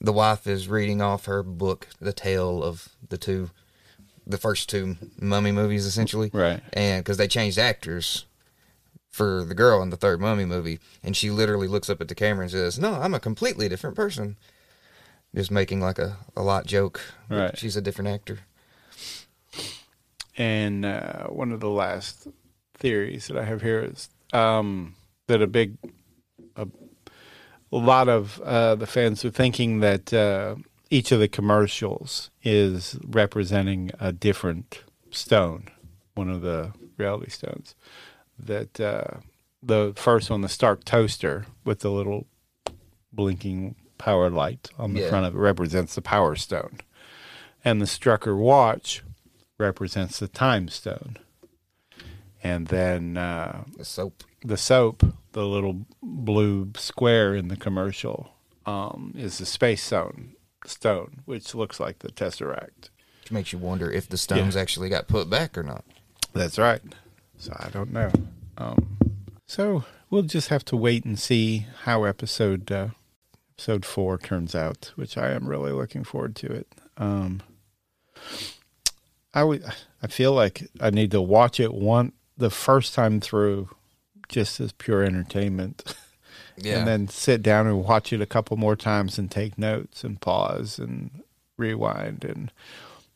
S9: the wife is reading off her book, the tale of the two, the first two Mummy movies, essentially.
S8: Right.
S9: And because they changed actors for the girl in the third Mummy movie, and she literally looks up at the camera and says, "No, I'm a completely different person." Just making like a, a lot joke.
S8: Right.
S9: She's a different actor.
S8: And uh, one of the last theories that I have here is um, that a big, a, a lot of uh, the fans are thinking that uh, each of the commercials is representing a different stone, one of the reality stones. That uh, the first one, the Stark toaster with the little blinking power light on the
S9: Yeah.
S8: front of it, represents the Power Stone, and the Strucker watch represents the time stone. And then uh,
S9: The soap.
S8: the soap, the little blue square in the commercial, um, is the space stone, stone, which looks like the Tesseract.
S9: Which makes you wonder if the stones actually got put back or not.
S8: That's right. So I don't know. Um, so we'll just have to wait and see how episode uh, episode four turns out, which I am really looking forward to it. Um, I would. I feel like I need to watch it one the first time through, just as pure entertainment. <laughs>
S9: Yeah.
S8: and then sit down and watch it a couple more times and take notes and pause and rewind and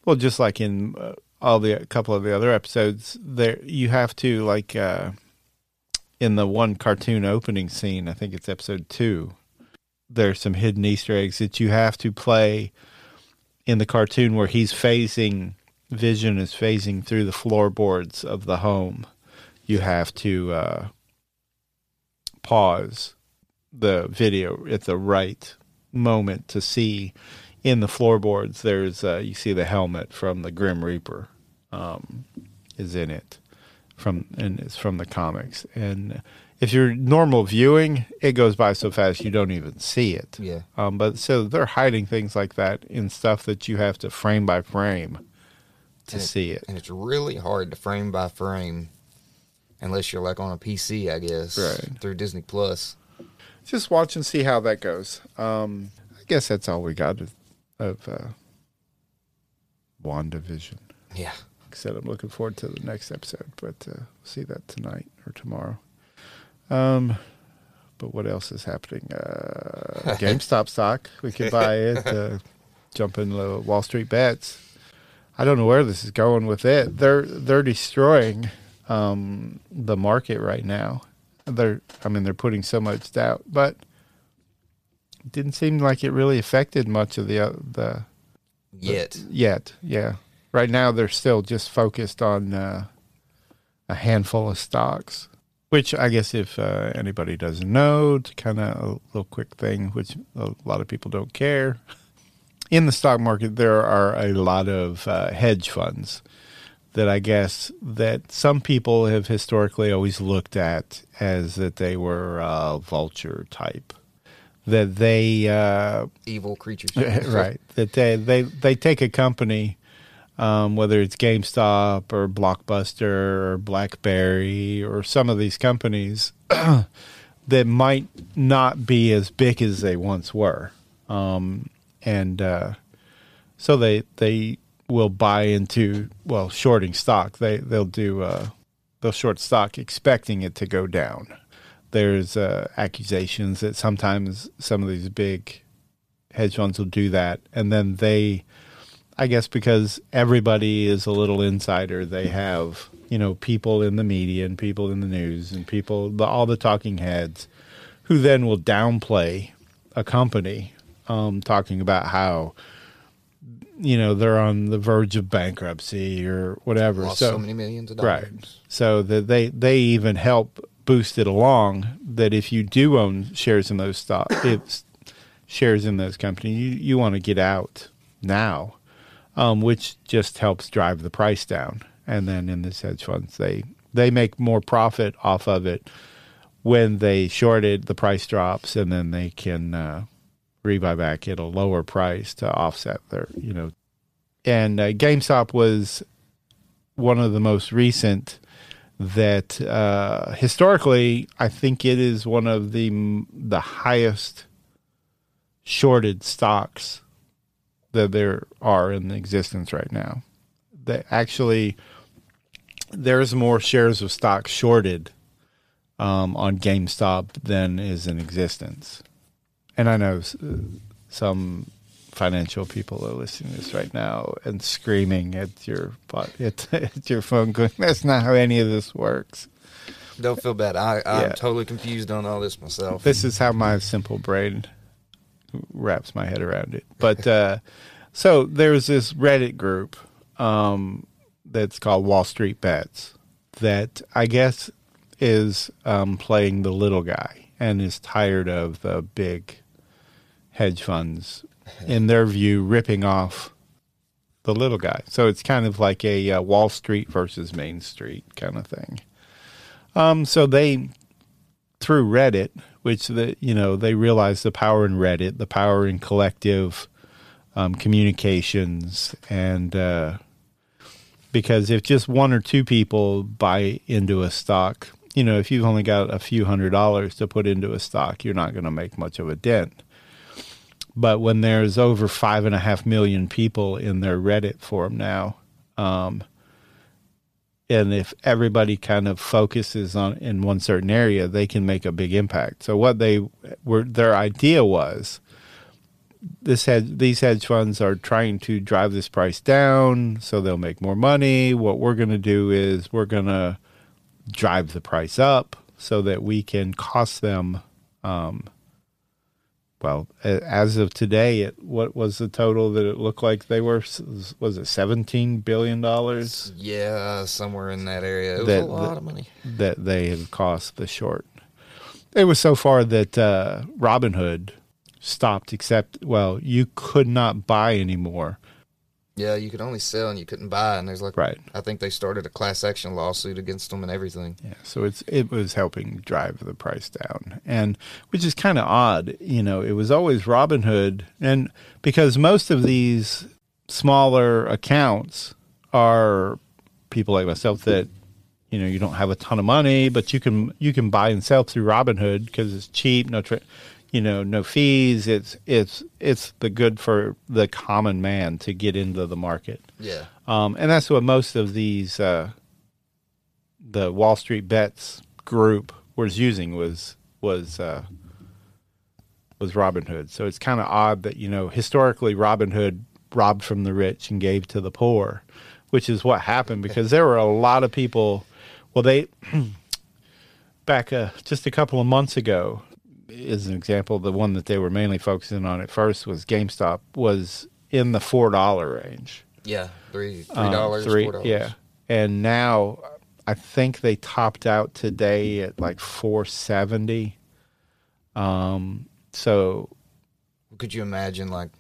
S8: well, just like in uh, all the a couple of the other episodes, there you have to like uh, in the one cartoon opening scene. I think it's episode two. There's some hidden Easter eggs that you have to play in the cartoon where he's phasing. Vision is phasing through the floorboards of the home. You have to uh, pause the video at the right moment to see in the floorboards there's uh, you see the helmet from the grim reaper um, is in it from and it's from the comics and if you're normal viewing it goes by so fast you don't even see it
S9: Yeah.
S8: um, but so they're hiding things like that in stuff that you have to frame by frame to
S9: And
S8: see it
S9: And it's really hard to frame by frame unless you're like on a PC, I guess.
S8: Right.
S9: Through Disney Plus.
S8: Just watch and see how that goes. Um, I guess that's all we got of, of uh, WandaVision.
S9: Yeah.
S8: Like I said, I'm looking forward to the next episode, but uh, see that tonight or tomorrow. Um, but what else is happening? Uh, <laughs> GameStop stock. We could buy it. Uh, jump in the Wall Street bets. I don't know where this is going with it. They're they're destroying um, the market right now. They're I mean they're putting so much doubt, but it didn't seem like it really affected much of the uh, the
S9: Yet.
S8: yet. Yeah, right now they're still just focused on uh, a handful of stocks. Which I guess if uh, anybody doesn't know, to kind of a little quick thing, which a lot of people don't care. In the stock market, there are a lot of uh, hedge funds that I guess that some people have historically always looked at as that they were uh, vulture type, that they uh,
S9: Evil creatures. <laughs>
S8: right that they they they take a company. Um, whether it's GameStop or Blockbuster or BlackBerry or some of these companies <clears throat> that might not be as big as they once were, um, and uh, so they they will buy into well shorting stock. They they'll do uh, they'll short stock expecting it to go down. There's uh, accusations that sometimes some of these big hedge funds will do that, and then they, I guess, because everybody is a little insider, they have you know people in the media and people in the news and people the, all the talking heads who then will downplay a company um, talking about how you know they're on the verge of bankruptcy or whatever.
S9: Lost
S8: so,
S9: so many millions of dollars. right.
S8: So that they they even help boost it along. That if you do own shares in those stock, <coughs> if shares in those companies, you you want to get out now, um, which just helps drive the price down. And then in this hedge funds, they they make more profit off of it when they shorted the price drops, and then they can uh, rebuy at a lower price to offset their you know. And uh, GameStop was one of the most recent that uh, historically I think it is one of the the highest shorted stocks that there are in existence right now. That actually there's more shares of stock shorted um, on GameStop than is in existence. And I know some financial people are listening to this right now and screaming at your <laughs> at, at your phone, going, "That's not how any of this works."
S9: Don't feel bad. I, I'm
S8: Yeah.
S9: totally confused on all this myself.
S8: This is how my simple brain wraps my head around it. But uh, so there's this Reddit group um, that's called Wall Street Bets that I guess is um, playing the little guy and is tired of the big hedge funds, in their view, ripping off the little guy. So it's kind of like a uh, Wall Street versus Main Street kind of thing. Um, so they through Reddit, which the you know they realize the power in Reddit, the power in collective um, communications, and uh, because if just one or two people buy into a stock, you know, if you've only got a few hundred dollars to put into a stock, you're not going to make much of a dent. But when there's over five and a half million people in their Reddit forum now, um, and if everybody kind of focuses on in one certain area, they can make a big impact. So what they were, their idea was, this hedge, these hedge funds are trying to drive this price down, so they'll make more money. What we're going to do is we're going to drive the price up so that we can cost them. Um, well, as of today, it what was the total that it looked like they were? Was it seventeen billion dollars?
S9: yeah, somewhere in that area. It was
S8: that-
S9: a lot
S8: that-
S9: of money.
S8: that they have cost the short. It was so far that uh, Robinhood stopped. Except, well, you could not buy anymore.
S9: Yeah, you could only sell and you couldn't buy, and there's like,
S8: Right.
S9: I think they started a class action lawsuit against them and everything.
S8: Yeah, so it's it was helping drive the price down, and which is kind of odd. You know, it was always Robinhood, and because most of these smaller accounts are people like myself that you know you don't have a ton of money, but you can you can buy and sell through Robinhood because it's cheap, no tra- you know no fees. It's it's it's the good for the common man to get into the market.
S9: Yeah.
S8: Um, and that's what most of these uh, the Wall Street Bets group was using was was uh, was Robinhood. So it's kind of odd that you know historically Robinhood robbed from the rich and gave to the poor, which is what happened because there were a lot of people. Well, they <clears throat> back uh, just a couple of months ago, as an example, the one that they were mainly focusing on at first was GameStop was in the four dollar range.
S9: Yeah, three three
S8: Um,
S9: dollars,
S8: three-
S9: dollars.
S8: Yeah, and now I think they topped out today at like four seventy. Um, so
S9: Could you imagine like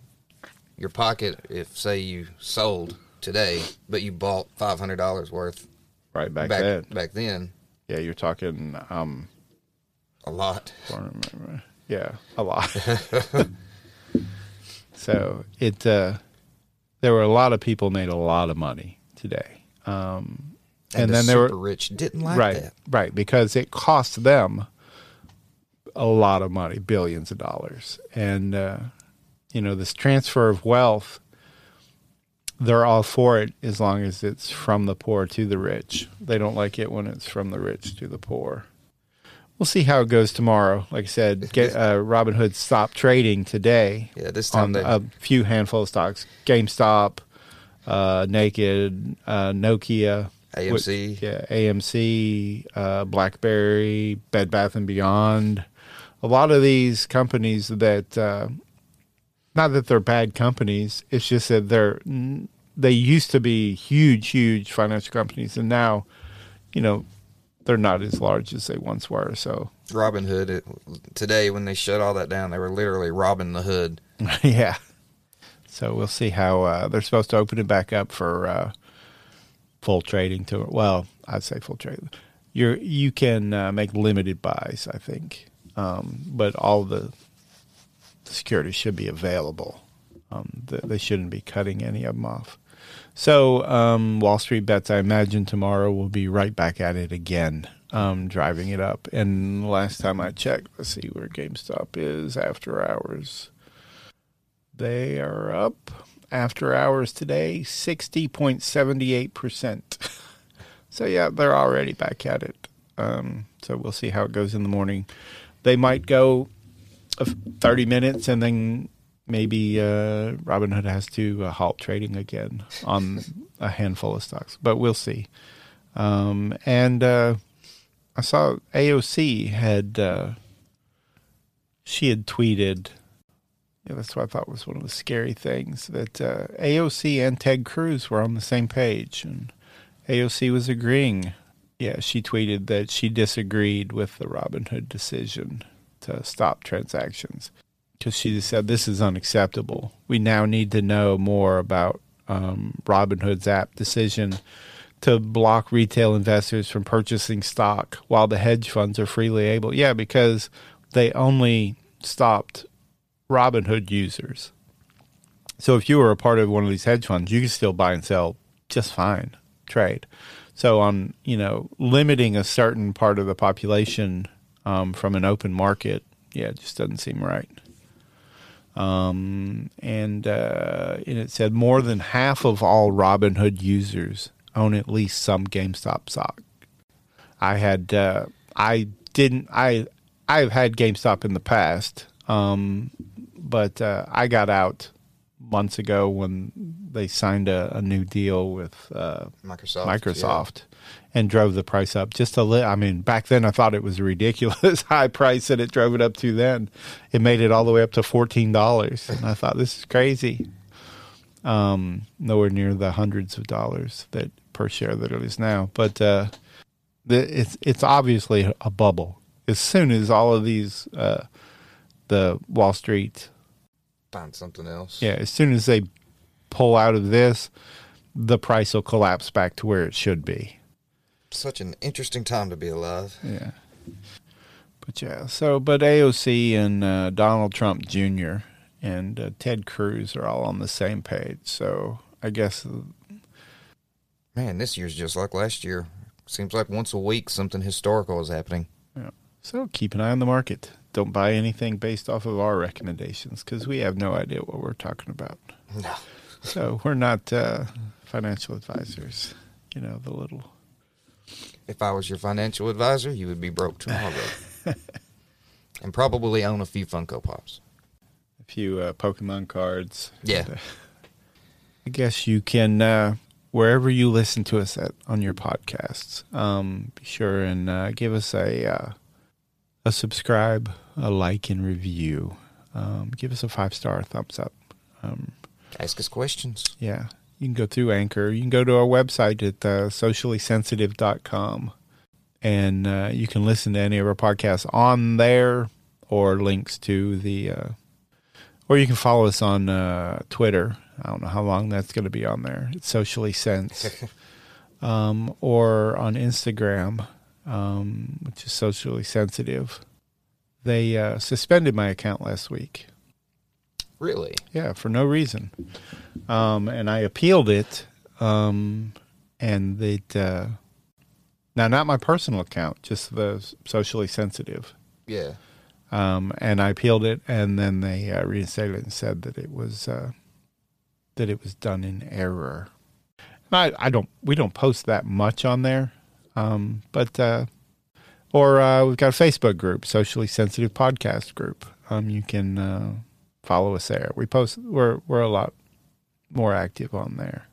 S9: your pocket if say you sold today, but you bought five hundred dollars worth
S8: right back,
S9: back
S8: then.
S9: back then.
S8: Yeah, you're talking um,
S9: a lot.
S8: Yeah, a lot. <laughs> so it uh, there were a lot of people made a lot of money today. Um,
S9: And
S8: and,
S9: the
S8: then there were
S9: super rich didn't like
S8: right,
S9: that.
S8: right, because it cost them a lot of money, billions of dollars, and uh, you know this transfer of wealth. They're all for it as long as it's from the poor to the rich. They don't like it when it's from the rich to the poor. We'll see how it goes tomorrow. Like I said, get, uh, Robinhood stopped trading today.
S9: Yeah, this time
S8: on
S9: they-
S8: a few handful of stocks: GameStop, uh, Naked, uh, Nokia,
S9: AMC.
S8: What- yeah, AMC, uh, BlackBerry, Bed Bath and Beyond. A lot of these companies that, uh, not that they're bad companies, it's just that they're they used to be huge, huge financial companies, and now, you know, they're not as large as they once were. So
S9: Robin Hood it, today when they shut all that down, they were literally robbing the hood. <laughs>
S8: yeah. So we'll see how uh, they're supposed to open it back up for uh, full trading. To well, I'd say full trading. You're you can uh, make limited buys, I think, um, but all the securities should be available. Um, th- they shouldn't be cutting any of them off. So um, Wall Street bets, I imagine tomorrow will be right back at it again, um, driving it up. And last time I checked, let's see where GameStop is after hours. They are up after hours today, sixty point seventy eight percent. So yeah, they're already back at it. Um, so we'll see how it goes in the morning. They might go thirty minutes, and then maybe uh, Robinhood has to uh, halt trading again on a handful of stocks, but we'll see. Um, and uh, I saw AOC had uh, she had tweeted. Yeah, that's what I thought was one of the scary things that uh, AOC and Ted Cruz were on the same page, and AOC was agreeing. Yeah, she tweeted that she disagreed with the Robinhood decision to stop transactions because she said this is unacceptable. We now need to know more about um, Robinhood's app decision to block retail investors from purchasing stock while the hedge funds are freely able. Yeah, because they only stopped Robinhood users. So if you were a part of one of these hedge funds, you could still buy and sell just fine, trade. So on you know limiting a certain part of the population um, from an open market, yeah, it just doesn't seem right. Um, and uh, and it said more than half of all Robinhood users own at least some GameStop stock. I had uh, I didn't I I've had GameStop in the past, um, but uh, I got out months ago when they signed a, a new deal with uh,
S9: Microsoft,
S8: Microsoft, and drove the price up just a little. I mean, back then I thought it was a ridiculous <laughs> high price that it drove it up to. Then it made it all the way up to fourteen dollars, and I thought this is crazy. Um, nowhere near the hundreds of dollars that per share that it is now, but uh, the, it's it's obviously a bubble. As soon as all of these, uh, the Wall Street
S9: Find something else.
S8: yeah, as soon as they pull out of this, the price will collapse back to where it should be.
S9: Such an interesting time to be alive.
S8: Yeah. But yeah, so but AOC and uh, Donald Trump Jr. and uh, Ted Cruz are all on the same page. So I guess
S9: Man, this year's just like last year. Seems like once a week something historical is happening.
S8: yeah. So keep an eye on the market. Don't buy anything based off of our recommendations because we have no idea what we're talking about.
S9: No.
S8: So we're not uh, financial advisors. You know the little
S9: If I was your financial advisor, you would be broke tomorrow. <laughs> and probably own a few Funko Pops.
S8: a few uh, Pokemon cards.
S9: Yeah.
S8: And, <laughs> uh, I guess you can uh, wherever you listen to us at on your podcasts. Um, be sure and uh, give us a uh, a subscribe, a like, and review. Um, give us a five star thumbs up. Um,
S9: Ask us questions.
S8: yeah, you can go through Anchor. You can go to our website at uh, sociallysensitive.com and uh, you can listen to any of our podcasts on there or links to the, uh, or you can follow us on uh, Twitter I don't know how long that's going to be on there. It's socially sense. <laughs> um, or on Instagram, um, which is socially sensitive. They uh, suspended my account last week.
S9: Really?
S8: Yeah, for no reason. Um, and I appealed it. Um, and it, uh, now not my personal account, just the socially sensitive.
S9: Yeah.
S8: Um, and I appealed it, and then they uh, reinstated it and said that it was uh, that it was done in error. And I, I don't we don't post that much on there, um, but uh, or uh, we've got a Facebook group, socially sensitive podcast group. Um, you can uh, follow us there. We post we're we're a lot more active on there.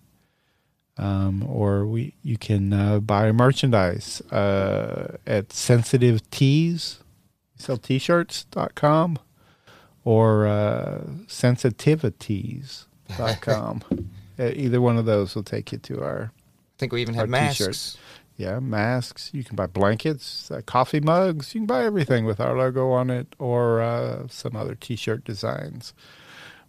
S8: Um, or we you can uh, buy merchandise uh, at Sensitive Tees sell t-shirts.com or uh, sensitivities.com. <laughs> Uh, Either one of those will take you to our
S9: I think we even have masks.
S8: t-shirts. Yeah, masks. You can buy blankets, uh, coffee mugs. You can buy everything with our logo on it or uh, some other t-shirt designs,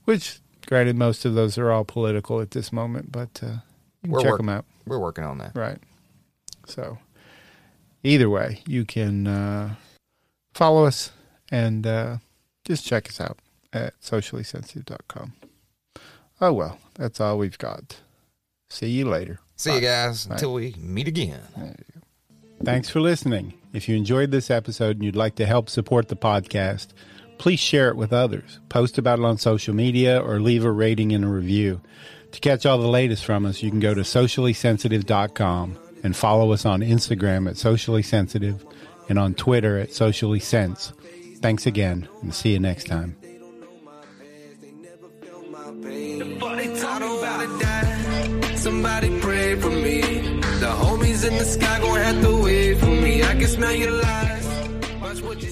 S8: which granted most of those are all political at this moment, but uh, you can
S9: We're
S8: check
S9: work-
S8: them out.
S9: We're working on that.
S8: Right. So, either way, you can uh, follow us and uh, just check us out at sociallysensitive.com. Oh, well, that's all we've got. See you later.
S9: See you guys
S8: Bye.
S9: until we meet again.
S8: Thanks for listening. If you enjoyed this episode and you'd like to help support the podcast, please share it with others, post about it on social media, or leave a rating and a review. To catch all the latest from us, you can go to sociallysensitive.com and follow us on Instagram at sociallysensitive and on Twitter at sociallysense. Thanks again, and see you next time
S12: somebody pray for me. The homies in the sky gon' have to wait for me. I can smell your lies. Watch what you